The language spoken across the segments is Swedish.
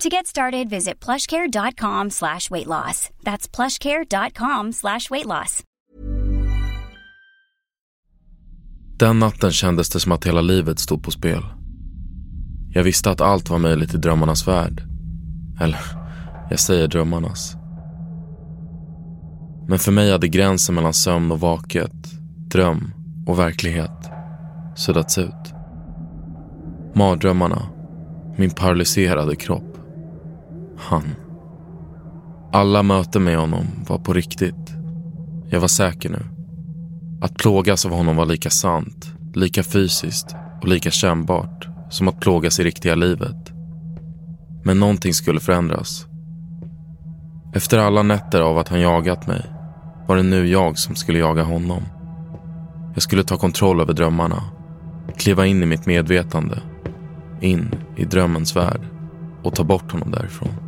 To get started, visit plushcare.com slash weight loss. That's plushcare.com slash weight loss. Den natten kändes det som att hela livet stod på spel. Jag visste att allt var möjligt i drömmarnas värld. Eller, jag säger drömmarnas. Men för mig hade gränsen mellan sömn och vaket, dröm och verklighet suddats ut. Mardrömmarna, min paralyserade kropp, han. Alla möten med honom var på riktigt. Jag var säker nu. Att plågas av honom var lika sant, lika fysiskt och lika kännbart som att plågas i riktiga livet. Men någonting skulle förändras. Efter alla nätter av att han jagat mig var det nu jag som skulle jaga honom. Jag skulle ta kontroll över drömmarna, kliva in i mitt medvetande, in i drömmens värld och ta bort honom därifrån.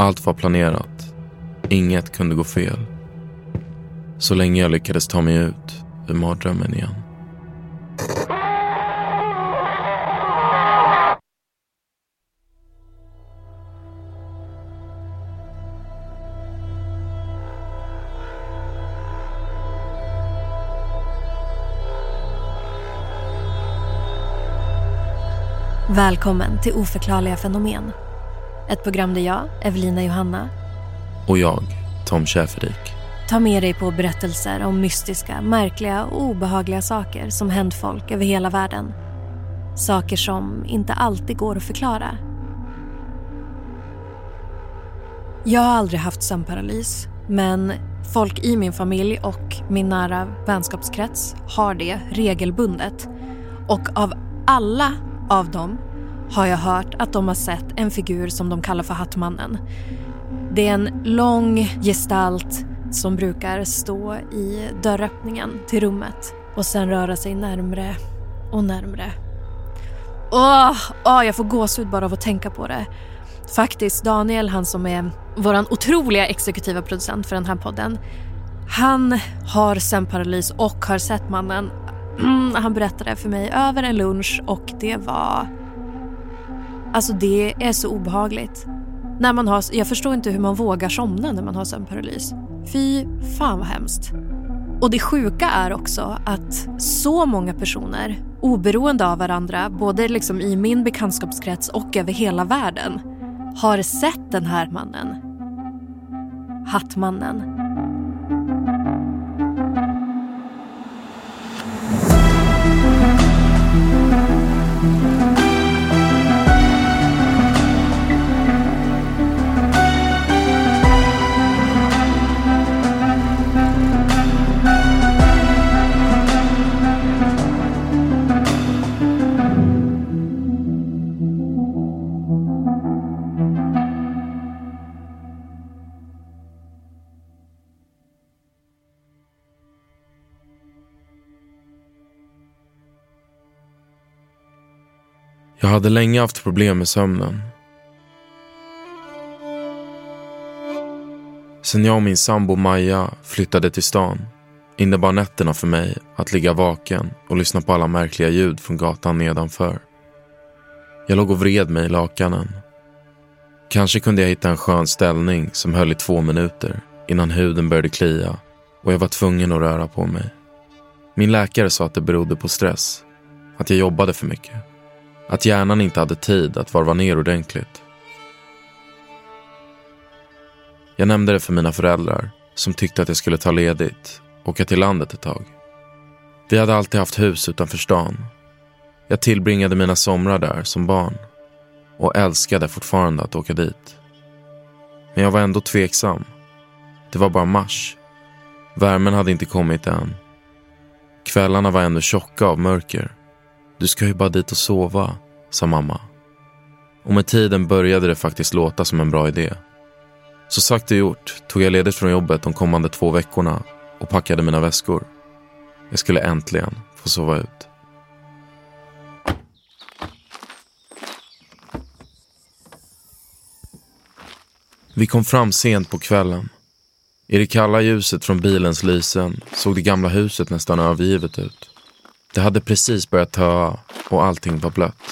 Allt var planerat. Inget kunde gå fel. Så länge jag lyckades ta mig ut ur mardrömmen igen. Välkommen till Oförklarliga fenomen. Ett program där jag, Evelina Johanna, Och jag, Tom Schäferdik. tar med dig på berättelser om mystiska, märkliga och obehagliga saker som hänt folk över hela världen. Saker som inte alltid går att förklara. Jag har aldrig haft sömnparalys, men folk i min familj och min nära vänskapskrets har det regelbundet. Och av alla av dem har jag hört att de har sett en figur som de kallar för Hattmannen. Det är en lång gestalt som brukar stå i dörröppningen till rummet och sen röra sig närmre och närmre. Åh, åh, jag får gåshud bara av att tänka på det. Faktiskt, Daniel, han som är vår otroliga exekutiva producent för den här podden. Han har sömnparalys och har sett mannen. Han berättade för mig över en lunch och det var... Alltså det är så obehagligt. När man har, jag förstår inte hur man vågar somna när man har sömnparalys. Fy fan vad hemskt. Och det sjuka är också att så många personer, oberoende av varandra, både liksom i min bekantskapskrets och över hela världen, har sett den här mannen. Hattmannen. Jag hade länge haft problem med sömnen. Sen jag och min sambo Maja flyttade till stan innebar nätterna för mig att ligga vaken och lyssna på alla märkliga ljud från gatan nedanför. Jag låg och vred mig i lakanen. Kanske kunde jag hitta en skön ställning som höll i två minuter innan huden började klia och jag var tvungen att röra på mig. Min läkare sa att det berodde på stress, att jag jobbade för mycket, att hjärnan inte hade tid att varva ner ordentligt. Jag nämnde det för mina föräldrar som tyckte att jag skulle ta ledigt och åka till landet ett tag. Vi hade alltid haft hus utanför stan. Jag tillbringade mina somrar där som barn och älskade fortfarande att åka dit. Men jag var ändå tveksam. Det var bara mars. Värmen hade inte kommit än. Kvällarna var ännu tjocka av mörker. Du ska ju bara dit och sova, sa mamma. Och med tiden började det faktiskt låta som en bra idé. Så sagt och gjort tog jag ledigt från jobbet de kommande två veckorna och packade mina väskor. Jag skulle äntligen få sova ut. Vi kom fram sent på kvällen. I det kalla ljuset från bilens lysen såg det gamla huset nästan övergivet ut. Det hade precis börjat töa och allting var blött.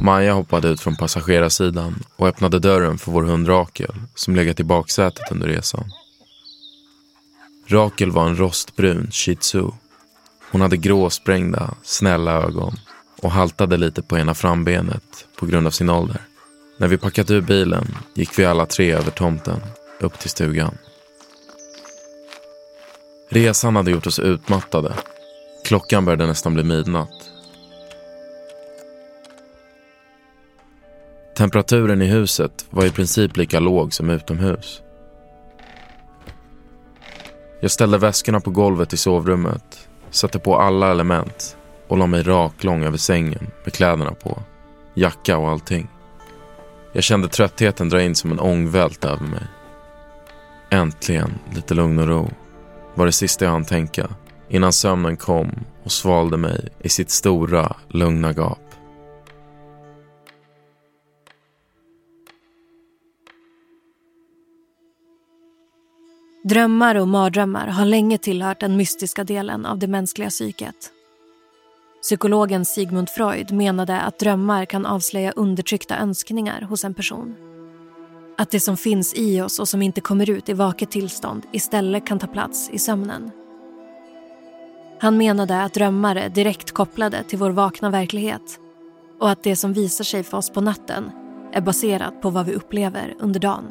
Maja hoppade ut från passagerarsidan och öppnade dörren för vår hund Rakel som legat i baksätet under resan. Rakel var en rostbrun shih tzu. Hon hade gråsprängda, snälla ögon och haltade lite på ena frambenet på grund av sin ålder. När vi packat ur bilen gick vi alla tre över tomten upp till stugan. Resan hade gjort oss utmattade. Klockan började nästan bli midnatt. Temperaturen i huset var i princip lika låg som utomhus. Jag ställde väskorna på golvet i sovrummet, satte på alla element och la mig raklång över sängen med kläderna på, jacka och allting. Jag kände tröttheten dra in som en ångvält över mig. Äntligen lite lugn och ro var det sista jag hann tänka innan sömnen kom och svalde mig i sitt stora, lugna gap. Drömmar och mardrömmar har länge tillhört den mystiska delen av det mänskliga psyket. Psykologen Sigmund Freud menade att drömmar kan avslöja undertryckta önskningar hos en person. Att det som finns i oss och som inte kommer ut i vaket tillstånd istället kan ta plats i sömnen. Han menade att drömmar är direkt kopplade till vår vakna verklighet och att det som visar sig för oss på natten är baserat på vad vi upplever under dagen.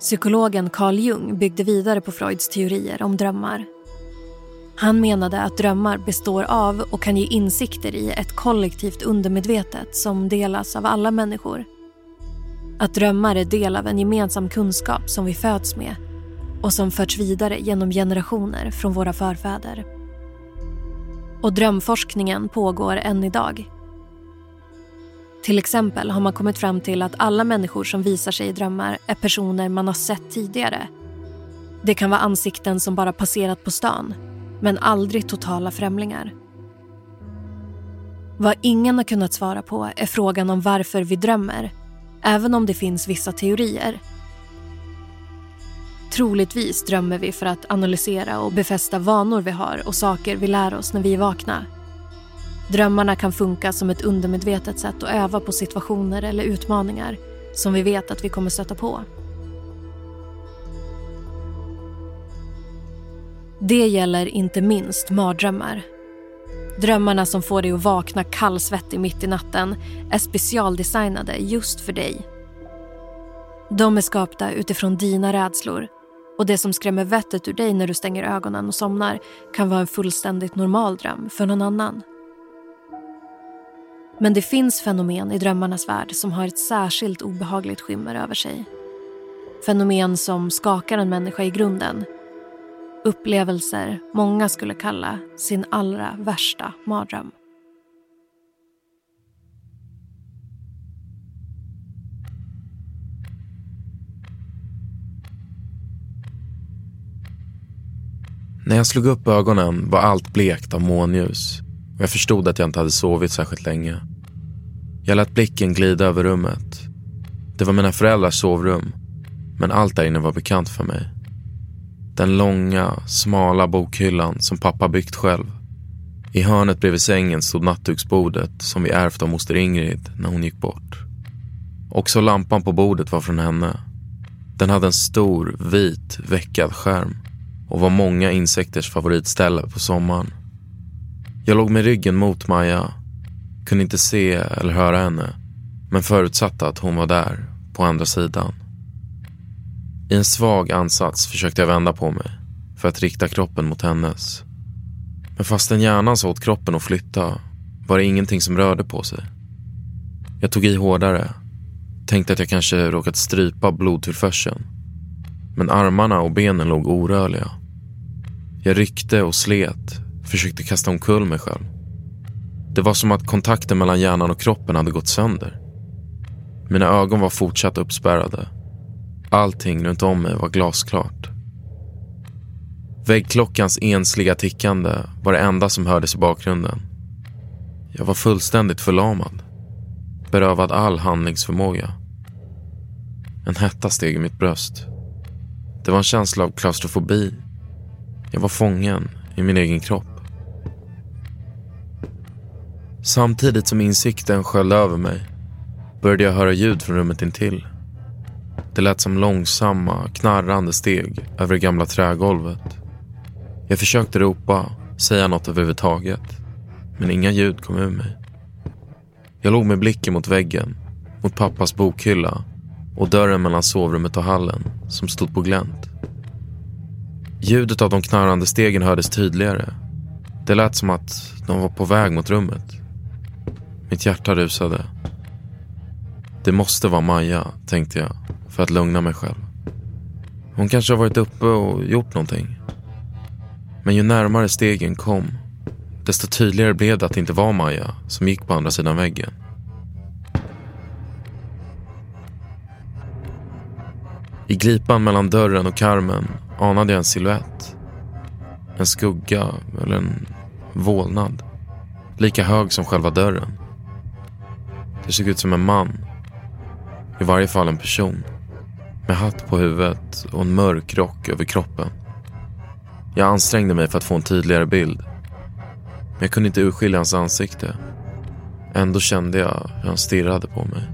Psykologen Carl Jung byggde vidare på Freuds teorier om drömmar. Han menade att drömmar består av och kan ge insikter i ett kollektivt undermedvetet som delas av alla människor. Att drömmar är del av en gemensam kunskap som vi föds med och som förts vidare genom generationer från våra förfäder. Och drömforskningen pågår än idag. Till exempel har man kommit fram till att alla människor som visar sig i drömmar är personer man har sett tidigare. Det kan vara ansikten som bara passerat på stan, men aldrig totala främlingar. Vad ingen har kunnat svara på är frågan om varför vi drömmer, även om det finns vissa teorier. Troligtvis drömmer vi för att analysera och befästa vanor vi har och saker vi lär oss när vi är vakna. Drömmarna kan funka som ett undermedvetet sätt att öva på situationer eller utmaningar som vi vet att vi kommer stöta på. Det gäller inte minst mardrömmar. Drömmarna som får dig att vakna kallsvettig mitt i natten är specialdesignade just för dig. De är skapta utifrån dina rädslor och det som skrämmer vettet ur dig när du stänger ögonen och somnar kan vara en fullständigt normal dröm för någon annan. Men det finns fenomen i drömmarnas värld som har ett särskilt obehagligt skimmer över sig. Fenomen som skakar en människa i grunden. Upplevelser många skulle kalla sin allra värsta mardröm. När jag slog upp ögonen var allt blekt av månljus och jag förstod att jag inte hade sovit särskilt länge. Jag lät blicken glida över rummet. Det var mina föräldrars sovrum. Men allt där inne var bekant för mig. Den långa, smala bokhyllan som pappa byggt själv. I hörnet bredvid sängen stod nattduksbordet som vi ärvt av moster Ingrid när hon gick bort. Också lampan på bordet var från henne. Den hade en stor, vit, veckad skärm och var många insekters favoritställe på sommaren. Jag låg med ryggen mot Maja, kunde inte se eller höra henne, men förutsatte att hon var där, på andra sidan. I en svag ansats försökte jag vända på mig för att rikta kroppen mot hennes. Men fastän hjärnan sa åt kroppen att flytta var det ingenting som rörde på sig. Jag tog i hårdare, tänkte att jag kanske råkat strypa blodtillförseln. Men armarna och benen låg orörliga. Jag ryckte och slet, försökte kasta omkull mig själv. Det var som att kontakten mellan hjärnan och kroppen hade gått sönder. Mina ögon var fortsatt uppspärrade. Allting runt om mig var glasklart. Väggklockans ensliga tickande var det enda som hördes i bakgrunden. Jag var fullständigt förlamad. Berövad all handlingsförmåga. En hetta steg i mitt bröst. Det var en känsla av klaustrofobi. Jag var fången i min egen kropp. Samtidigt som insikten sköljde över mig började jag höra ljud från rummet intill. Det lät som långsamma, knarrande steg över det gamla trägolvet. Jag försökte ropa, säga något överhuvudtaget. Men inga ljud kom ur mig. Jag låg med blicken mot väggen, mot pappas bokhylla och dörren mellan sovrummet och hallen som stod på glänt. Ljudet av de knarrande stegen hördes tydligare. Det lät som att de var på väg mot rummet. Mitt hjärta rusade. Det måste vara Maja, tänkte jag för att lugna mig själv. Hon kanske har varit uppe och gjort någonting. Men ju närmare stegen kom, desto tydligare blev det att det inte var Maja som gick på andra sidan väggen. I glipan mellan dörren och karmen anade jag en siluett. En skugga eller en vålnad. Lika hög som själva dörren. Det såg ut som en man. I varje fall en person. Med hatt på huvudet och en mörk rock över kroppen. Jag ansträngde mig för att få en tydligare bild. Men jag kunde inte urskilja hans ansikte. Ändå kände jag hur han stirrade på mig.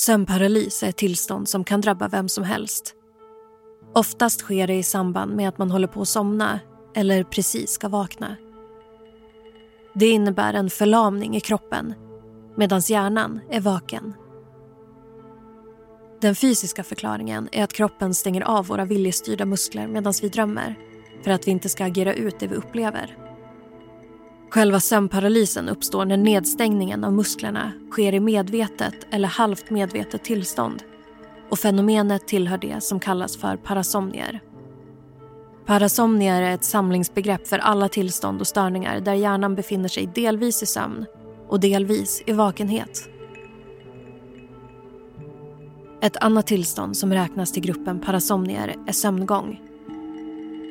Sömnparalys är ett tillstånd som kan drabba vem som helst. Oftast sker det i samband med att man håller på att somna eller precis ska vakna. Det innebär en förlamning i kroppen medan hjärnan är vaken. Den fysiska förklaringen är att kroppen stänger av våra viljestyrda muskler medan vi drömmer för att vi inte ska agera ut det vi upplever. Själva sömnparalysen uppstår när nedstängningen av musklerna sker i medvetet eller halvt medvetet tillstånd och fenomenet tillhör det som kallas för parasomnier. Parasomnier är ett samlingsbegrepp för alla tillstånd och störningar där hjärnan befinner sig delvis i sömn och delvis i vakenhet. Ett annat tillstånd som räknas till gruppen parasomnier är sömngång.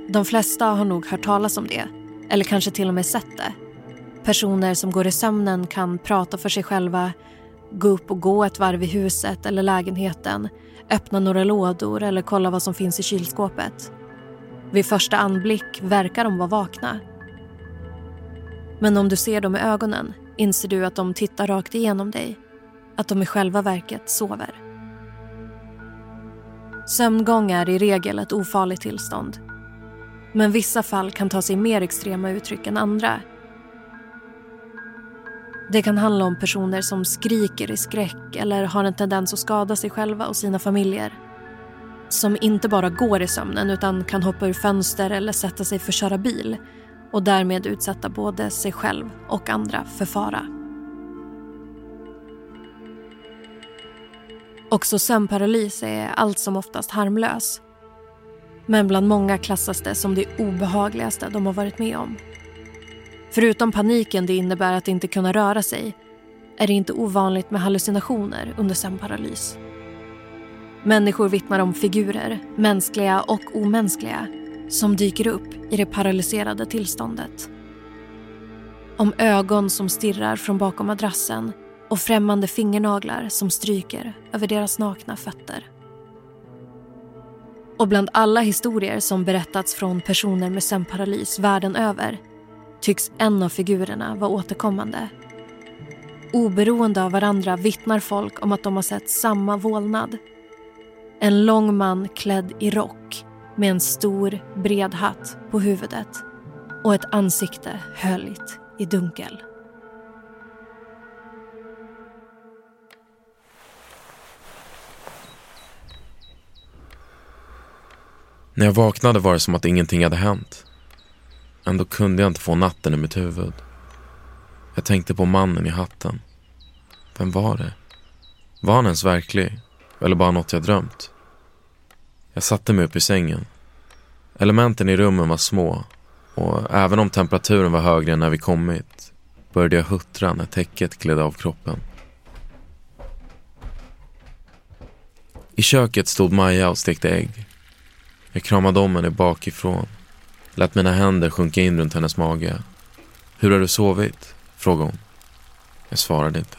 De flesta har nog hört talas om det, eller kanske till och med sett det. Personer som går i sömnen kan prata för sig själva, gå upp och gå ett varv i huset eller lägenheten, öppna några lådor eller kolla vad som finns i kylskåpet. Vid första anblick verkar de vara vakna. Men om du ser dem i ögonen inser du att de tittar rakt igenom dig. Att de i själva verket sover. Sömngång är i regel ett ofarligt tillstånd. Men vissa fall kan ta sig mer extrema uttryck än andra. Det kan handla om personer som skriker i skräck eller har en tendens att skada sig själva och sina familjer. Som inte bara går i sömnen utan kan hoppa ur fönster eller sätta sig för att köra bil och därmed utsätta både sig själv och andra för fara. Också sömnparalys är allt som oftast harmlös. Men bland många klassas det som det obehagligaste de har varit med om. Förutom paniken det innebär att inte kunna röra sig är det inte ovanligt med hallucinationer under sömnparalys. Människor vittnar om figurer, mänskliga och omänskliga som dyker upp i det paralyserade tillståndet. Om ögon som stirrar från bakom madrassen och främmande fingernaglar som stryker över deras nakna fötter. Och bland alla historier som berättats från personer med sömnparalys världen över tycks en av figurerna vara återkommande. Oberoende av varandra vittnar folk om att de har sett samma vålnad. En lång man klädd i rock med en stor, bred hatt på huvudet och ett ansikte höljt i dunkel. När jag vaknade var det som att ingenting hade hänt. Ändå kunde jag inte få natten i mitt huvud. Jag tänkte på mannen i hatten. Vem var det? Var han ens verklig? Eller bara något jag drömt? Jag satte mig upp i sängen. Elementen i rummen var små och även om temperaturen var högre än när vi kommit började jag huttra när täcket gled av kroppen. I köket stod Maja och stekte ägg. Jag kramade om henne bakifrån. Lät mina händer sjunka in runt hennes mage. Hur har du sovit? frågade hon. Jag svarade inte.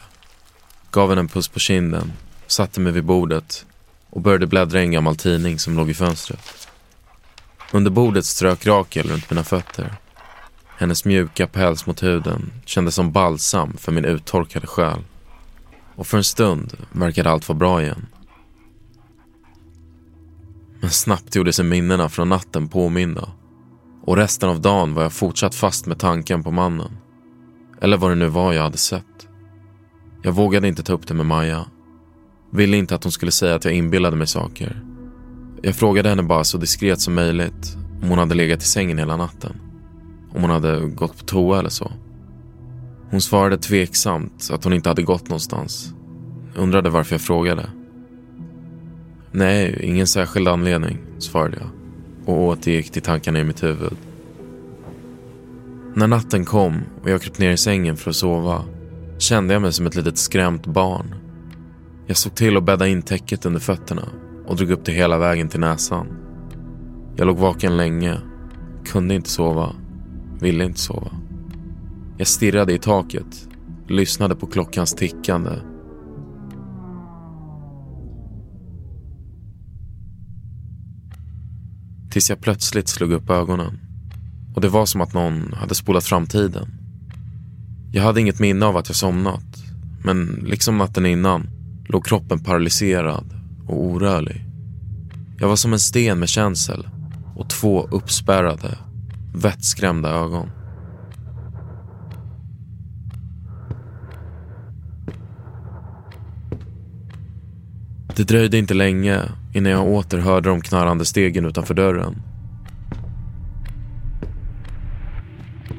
Gav henne en puss på kinden, satte mig vid bordet och började bläddra i en gammal tidning som låg i fönstret. Under bordet strök Rakel runt mina fötter. Hennes mjuka päls mot huden kändes som balsam för min uttorkade själ. Och för en stund verkade allt vara bra igen. Men snabbt gjorde sig minnena från natten påminda. Och resten av dagen var jag fortsatt fast med tanken på mannen. Eller vad det nu var jag hade sett. Jag vågade inte ta upp det med Maja. Ville inte att hon skulle säga att jag inbillade mig saker. Jag frågade henne bara så diskret som möjligt om hon hade legat i sängen hela natten. Om hon hade gått på toa eller så. Hon svarade tveksamt att hon inte hade gått någonstans. Undrade varför jag frågade. Nej, ingen särskild anledning, svarade jag och återgick till tankarna i mitt huvud. När natten kom och jag kröp ner i sängen för att sova kände jag mig som ett litet skrämt barn. Jag såg till att bädda in täcket under fötterna och drog upp det hela vägen till näsan. Jag låg vaken länge, kunde inte sova, ville inte sova. Jag stirrade i taket, lyssnade på klockans tickande Tills jag plötsligt slog upp ögonen. Och det var som att någon hade spolat fram tiden. Jag hade inget minne av att jag somnat. Men liksom natten innan låg kroppen paralyserad och orörlig. Jag var som en sten med känsel och två uppspärrade, vettskrämda ögon. Det dröjde inte länge innan jag åter hörde de knarrande stegen utanför dörren.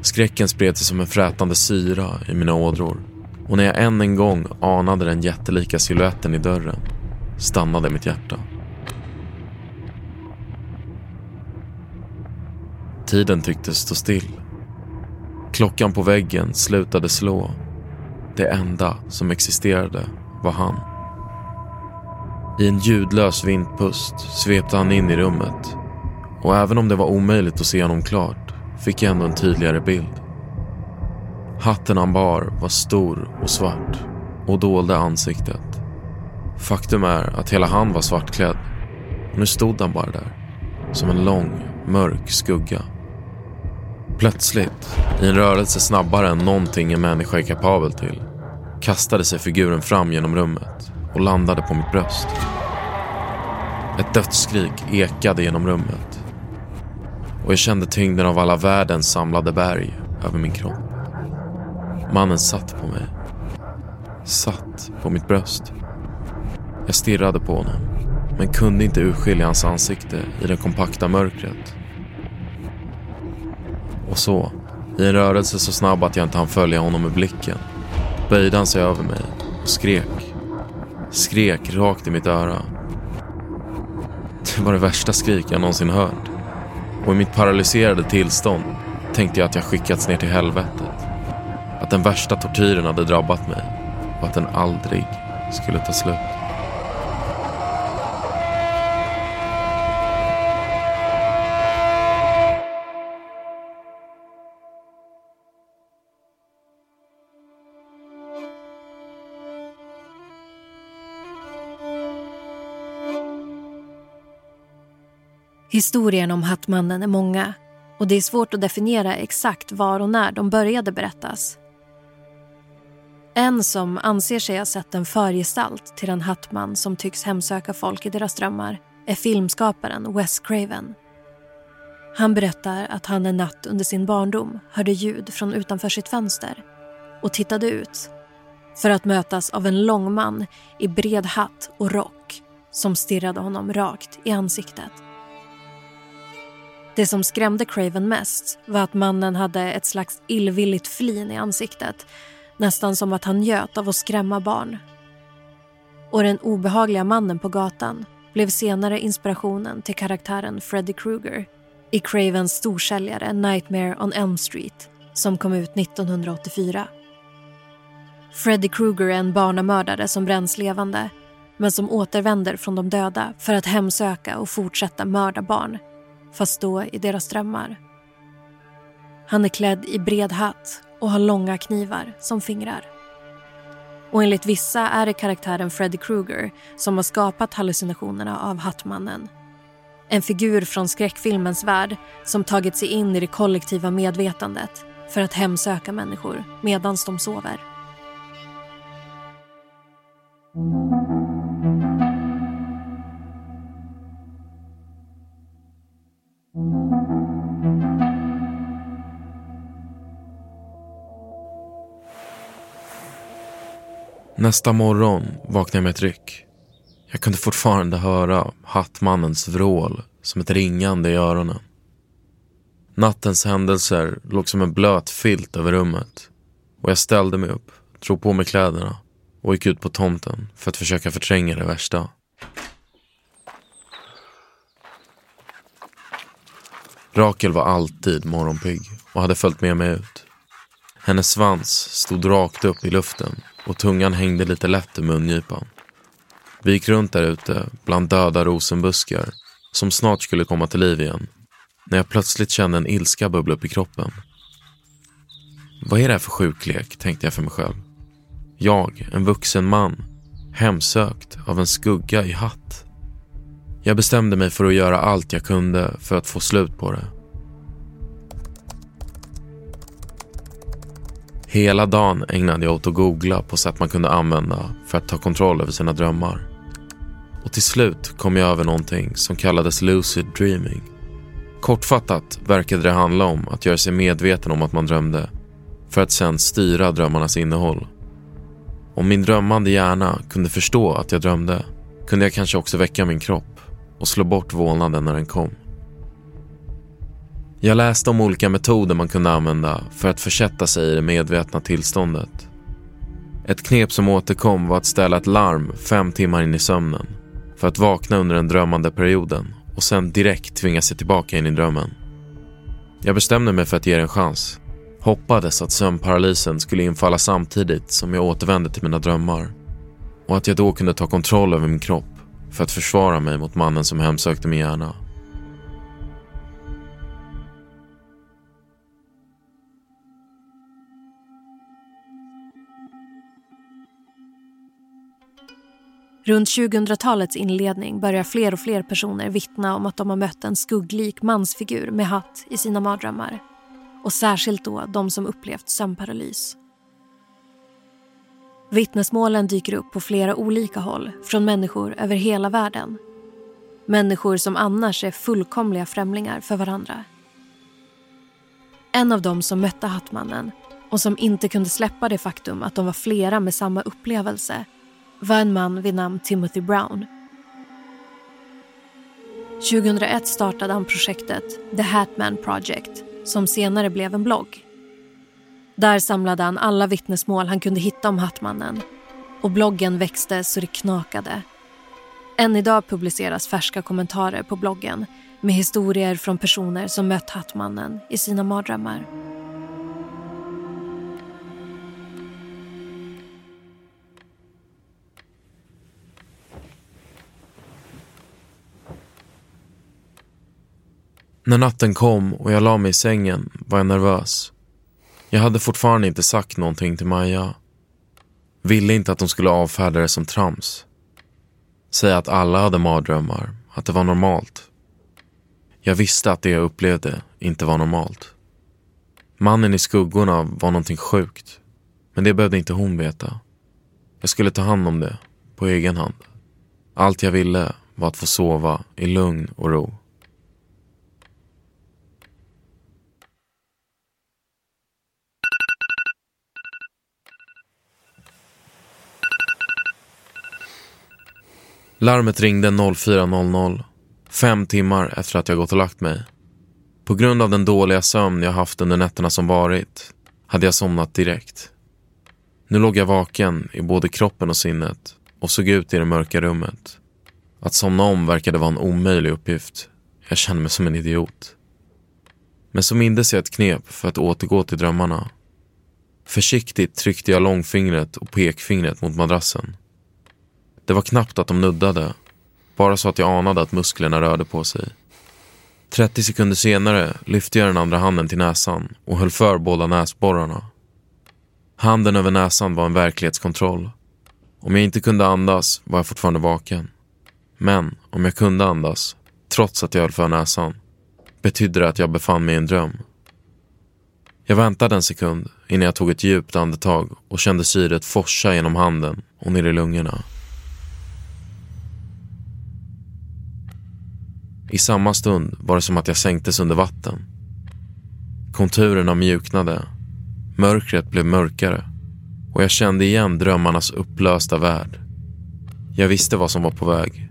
Skräcken spred sig som en frätande syra i mina ådror och när jag än en gång anade den jättelika siluetten i dörren stannade mitt hjärta. Tiden tycktes stå still. Klockan på väggen slutade slå. Det enda som existerade var han. I en ljudlös vindpust svepte han in i rummet och även om det var omöjligt att se honom klart fick jag ändå en tydligare bild. Hatten han bar var stor och svart och dolde ansiktet. Faktum är att hela han var svartklädd och nu stod han bara där som en lång, mörk skugga. Plötsligt, i en rörelse snabbare än någonting en människa är kapabel till, kastade sig figuren fram genom rummet och landade på mitt bröst. Ett dödsskrik ekade genom rummet och jag kände tyngden av alla världens samlade berg över min kropp. Mannen satt på mig. Satt på mitt bröst. Jag stirrade på honom, men kunde inte urskilja hans ansikte i det kompakta mörkret. Och så, i en rörelse så snabb att jag inte hann följa honom med blicken, böjde han sig över mig och skrek. Skrek rakt i mitt öra. Det var det värsta skrik jag någonsin hört. Och i mitt paralyserade tillstånd tänkte jag att jag skickats ner till helvetet. Att den värsta tortyren hade drabbat mig och att den aldrig skulle ta slut. Historien om Hattmannen är många och det är svårt att definiera exakt var och när de började berättas. En som anser sig ha sett en förgestalt till den hattman som tycks hemsöka folk i deras drömmar är filmskaparen Wes Craven. Han berättar att han en natt under sin barndom hörde ljud från utanför sitt fönster och tittade ut för att mötas av en lång man i bred hatt och rock som stirrade honom rakt i ansiktet. Det som skrämde Craven mest var att mannen hade ett slags illvilligt flin i ansiktet. Nästan som att han njöt av att skrämma barn. Och den obehagliga mannen på gatan blev senare inspirationen till karaktären Freddy Krueger i Cravens storsäljare Nightmare on Elm Street som kom ut 1984. Freddy Krueger är en barnamördare som bränns levande men som återvänder från de döda för att hemsöka och fortsätta mörda barn fast då i deras drömmar. Han är klädd i bred hatt och har långa knivar som fingrar. Och enligt vissa är det karaktären Freddy Krueger som har skapat hallucinationerna av Hattmannen. En figur från skräckfilmens värld som tagit sig in i det kollektiva medvetandet för att hemsöka människor medan de sover. Nästa morgon vaknade jag med ett ryck. Jag kunde fortfarande höra hattmannens vrål som ett ringande i öronen. Nattens händelser låg som en blöt filt över rummet och jag ställde mig upp, drog på mig kläderna och gick ut på tomten för att försöka förtränga det värsta. Rakel var alltid morgonpigg och hade följt med mig ut. Hennes svans stod rakt upp i luften och tungan hängde lite lätt i mungipan. Vi gick runt där ute bland döda rosenbuskar som snart skulle komma till liv igen när jag plötsligt kände en ilska bubbla upp i kroppen. Vad är det här för sjuklek, tänkte jag för mig själv. Jag, en vuxen man, hemsökt av en skugga i hatt. Jag bestämde mig för att göra allt jag kunde för att få slut på det. Hela dagen ägnade jag åt att googla på sätt man kunde använda för att ta kontroll över sina drömmar. Och till slut kom jag över någonting som kallades lucid dreaming. Kortfattat verkade det handla om att göra sig medveten om att man drömde för att sen styra drömmarnas innehåll. Om min drömmande hjärna kunde förstå att jag drömde kunde jag kanske också väcka min kropp och slå bort vålnaden när den kom. Jag läste om olika metoder man kunde använda för att försätta sig i det medvetna tillståndet. Ett knep som återkom var att ställa ett larm fem timmar in i sömnen för att vakna under den drömmande perioden och sen direkt tvinga sig tillbaka in i drömmen. Jag bestämde mig för att ge det en chans. Hoppades att sömnparalysen skulle infalla samtidigt som jag återvände till mina drömmar och att jag då kunde ta kontroll över min kropp för att försvara mig mot mannen som hemsökte min hjärna. Runt 2000-talets inledning börjar fler och fler personer vittna om att de har mött en skugglik mansfigur med hatt i sina mardrömmar. Och särskilt då de som upplevt sömnparalys. Vittnesmålen dyker upp på flera olika håll från människor över hela världen. Människor som annars är fullkomliga främlingar för varandra. En av dem som mötte Hattmannen och som inte kunde släppa det faktum att de var flera med samma upplevelse var en man vid namn Timothy Brown. 2001 startade han projektet The Hatman Project som senare blev en blogg. Där samlade han alla vittnesmål han kunde hitta om Hattmannen och bloggen växte så det knakade. Än idag publiceras färska kommentarer på bloggen med historier från personer som mött Hattmannen i sina mardrömmar. När natten kom och jag la mig i sängen var jag nervös. Jag hade fortfarande inte sagt någonting till Maja. Ville inte att de skulle avfärda det som trams. Säga att alla hade mardrömmar, att det var normalt. Jag visste att det jag upplevde inte var normalt. Mannen i skuggorna var någonting sjukt. Men det behövde inte hon veta. Jag skulle ta hand om det, på egen hand. Allt jag ville var att få sova i lugn och ro. Larmet ringde 04.00, fem timmar efter att jag gått och lagt mig. På grund av den dåliga sömn jag haft under nätterna som varit hade jag somnat direkt. Nu låg jag vaken i både kroppen och sinnet och såg ut i det mörka rummet. Att somna om verkade vara en omöjlig uppgift. Jag kände mig som en idiot. Men så mindes jag ett knep för att återgå till drömmarna. Försiktigt tryckte jag långfingret och pekfingret mot madrassen. Det var knappt att de nuddade. Bara så att jag anade att musklerna rörde på sig. 30 sekunder senare lyfte jag den andra handen till näsan och höll för båda näsborrarna. Handen över näsan var en verklighetskontroll. Om jag inte kunde andas var jag fortfarande vaken. Men om jag kunde andas, trots att jag höll för näsan, betydde det att jag befann mig i en dröm. Jag väntade en sekund innan jag tog ett djupt andetag och kände syret forsa genom handen och ner i lungorna. I samma stund var det som att jag sänktes under vatten. Konturerna mjuknade. Mörkret blev mörkare och jag kände igen drömmarnas upplösta värld. Jag visste vad som var på väg.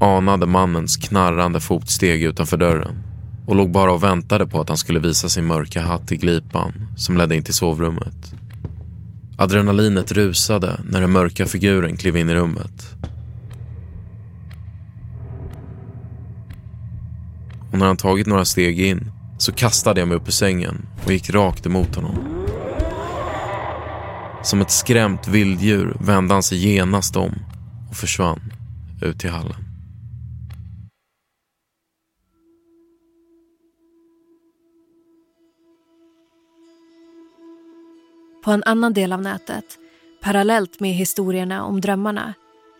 Anade mannens knarrande fotsteg utanför dörren och låg bara och väntade på att han skulle visa sin mörka hatt i glipan som ledde in till sovrummet. Adrenalinet rusade när den mörka figuren klev in i rummet. Och när han tagit några steg in så kastade jag mig upp ur sängen och gick rakt emot honom. Som ett skrämt vilddjur vände han sig genast om och försvann ut i hallen. På en annan del av nätet, parallellt med historierna om drömmarna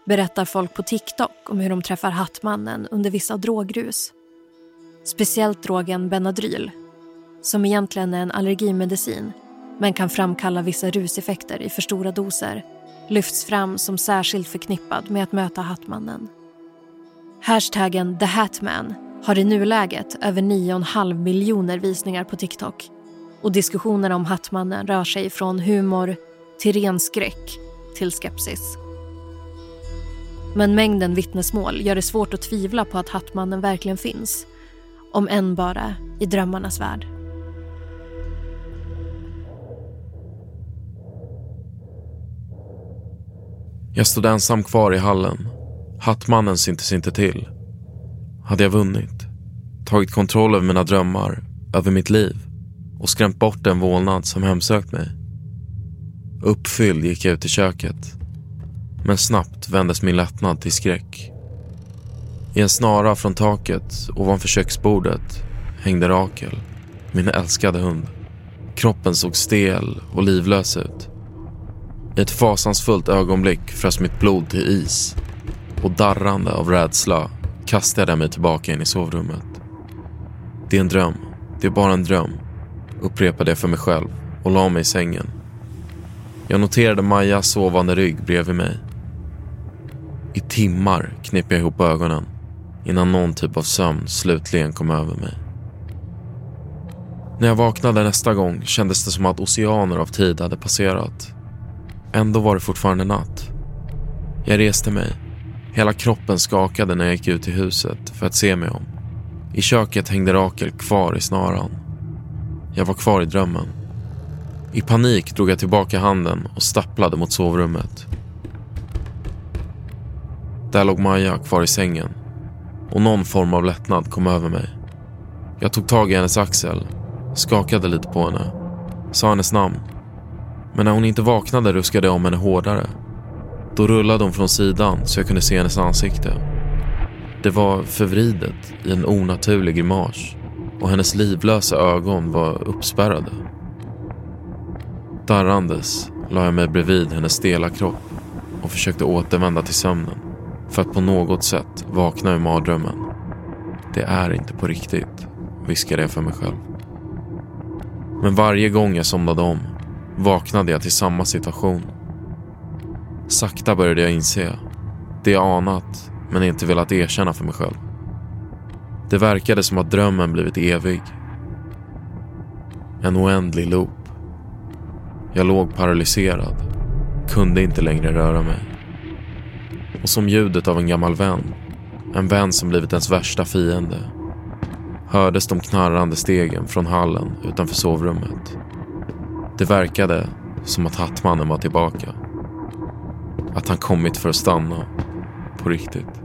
berättar folk på TikTok om hur de träffar Hattmannen under vissa drogrus. Speciellt drogen Benadryl, som egentligen är en allergimedicin men kan framkalla vissa ruseffekter i för stora doser lyfts fram som särskilt förknippad med att möta Hattmannen. Hashtaggen The Hatman har i nuläget över 9,5 miljoner visningar på TikTok och diskussionerna om Hattmannen rör sig från humor till ren skräck till skepsis. Men mängden vittnesmål gör det svårt att tvivla på att Hattmannen verkligen finns om än bara i drömmarnas värld. Jag stod ensam kvar i hallen. Hattmannen syntes inte till. Hade jag vunnit? Tagit kontroll över mina drömmar, över mitt liv och skrämt bort den vålnad som hemsökt mig? Uppfylld gick jag ut i köket. Men snabbt vändes min lättnad till skräck. I en snara från taket ovanför köksbordet hängde Rakel, min älskade hund. Kroppen såg stel och livlös ut. I ett fasansfullt ögonblick frös mitt blod till is och darrande av rädsla kastade jag mig tillbaka in i sovrummet. Det är en dröm. Det är bara en dröm, upprepade jag för mig själv och la mig i sängen. Jag noterade Majas sovande rygg bredvid mig. I timmar knep jag ihop ögonen innan någon typ av sömn slutligen kom över mig. När jag vaknade nästa gång kändes det som att oceaner av tid hade passerat. Ändå var det fortfarande natt. Jag reste mig. Hela kroppen skakade när jag gick ut i huset för att se mig om. I köket hängde Rakel kvar i snaran. Jag var kvar i drömmen. I panik drog jag tillbaka handen och stapplade mot sovrummet. Där låg Maja kvar i sängen och någon form av lättnad kom över mig. Jag tog tag i hennes axel, skakade lite på henne, sa hennes namn. Men när hon inte vaknade ruskade jag om henne hårdare. Då rullade hon från sidan så jag kunde se hennes ansikte. Det var förvridet i en onaturlig grimas och hennes livlösa ögon var uppspärrade. Darrandes la jag mig bredvid hennes stela kropp och försökte återvända till sömnen för att på något sätt vakna ur mardrömmen. Det är inte på riktigt, viskade jag för mig själv. Men varje gång jag somnade om vaknade jag till samma situation. Sakta började jag inse det jag anat men inte velat erkänna för mig själv. Det verkade som att drömmen blivit evig. En oändlig loop. Jag låg paralyserad, kunde inte längre röra mig. Och som ljudet av en gammal vän, en vän som blivit ens värsta fiende, hördes de knarrande stegen från hallen utanför sovrummet. Det verkade som att Hattmannen var tillbaka. Att han kommit för att stanna. På riktigt.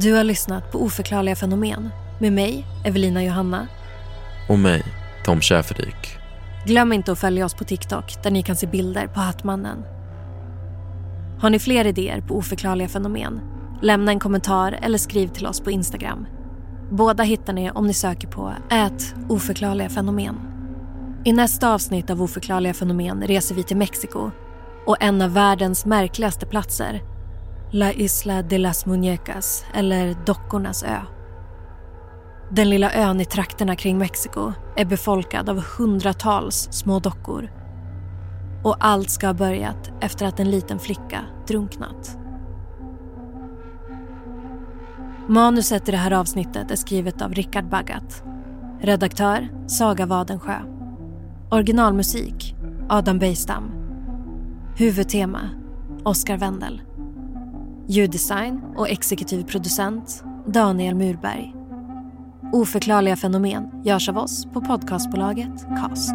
Du har lyssnat på Oförklarliga fenomen med mig, Evelina Johanna. Och mig, Tom Schäferdik. Glöm inte att följa oss på TikTok där ni kan se bilder på Hattmannen. Har ni fler idéer på oförklarliga fenomen? Lämna en kommentar eller skriv till oss på Instagram. Båda hittar ni om ni söker på ät oförklarliga fenomen. I nästa avsnitt av Oförklarliga fenomen reser vi till Mexiko och en av världens märkligaste platser La Isla de las Muñecas, eller Dockornas ö. Den lilla ön i trakterna kring Mexiko är befolkad av hundratals små dockor. Och allt ska ha börjat efter att en liten flicka drunknat. Manuset i det här avsnittet är skrivet av Rickard Baggat. Redaktör Saga Wadensjö. Originalmusik Adam Bejstam. Huvudtema Oscar Wendel. Ljuddesign och exekutiv producent Daniel Murberg. Oförklarliga fenomen görs av oss på podcastbolaget Cast.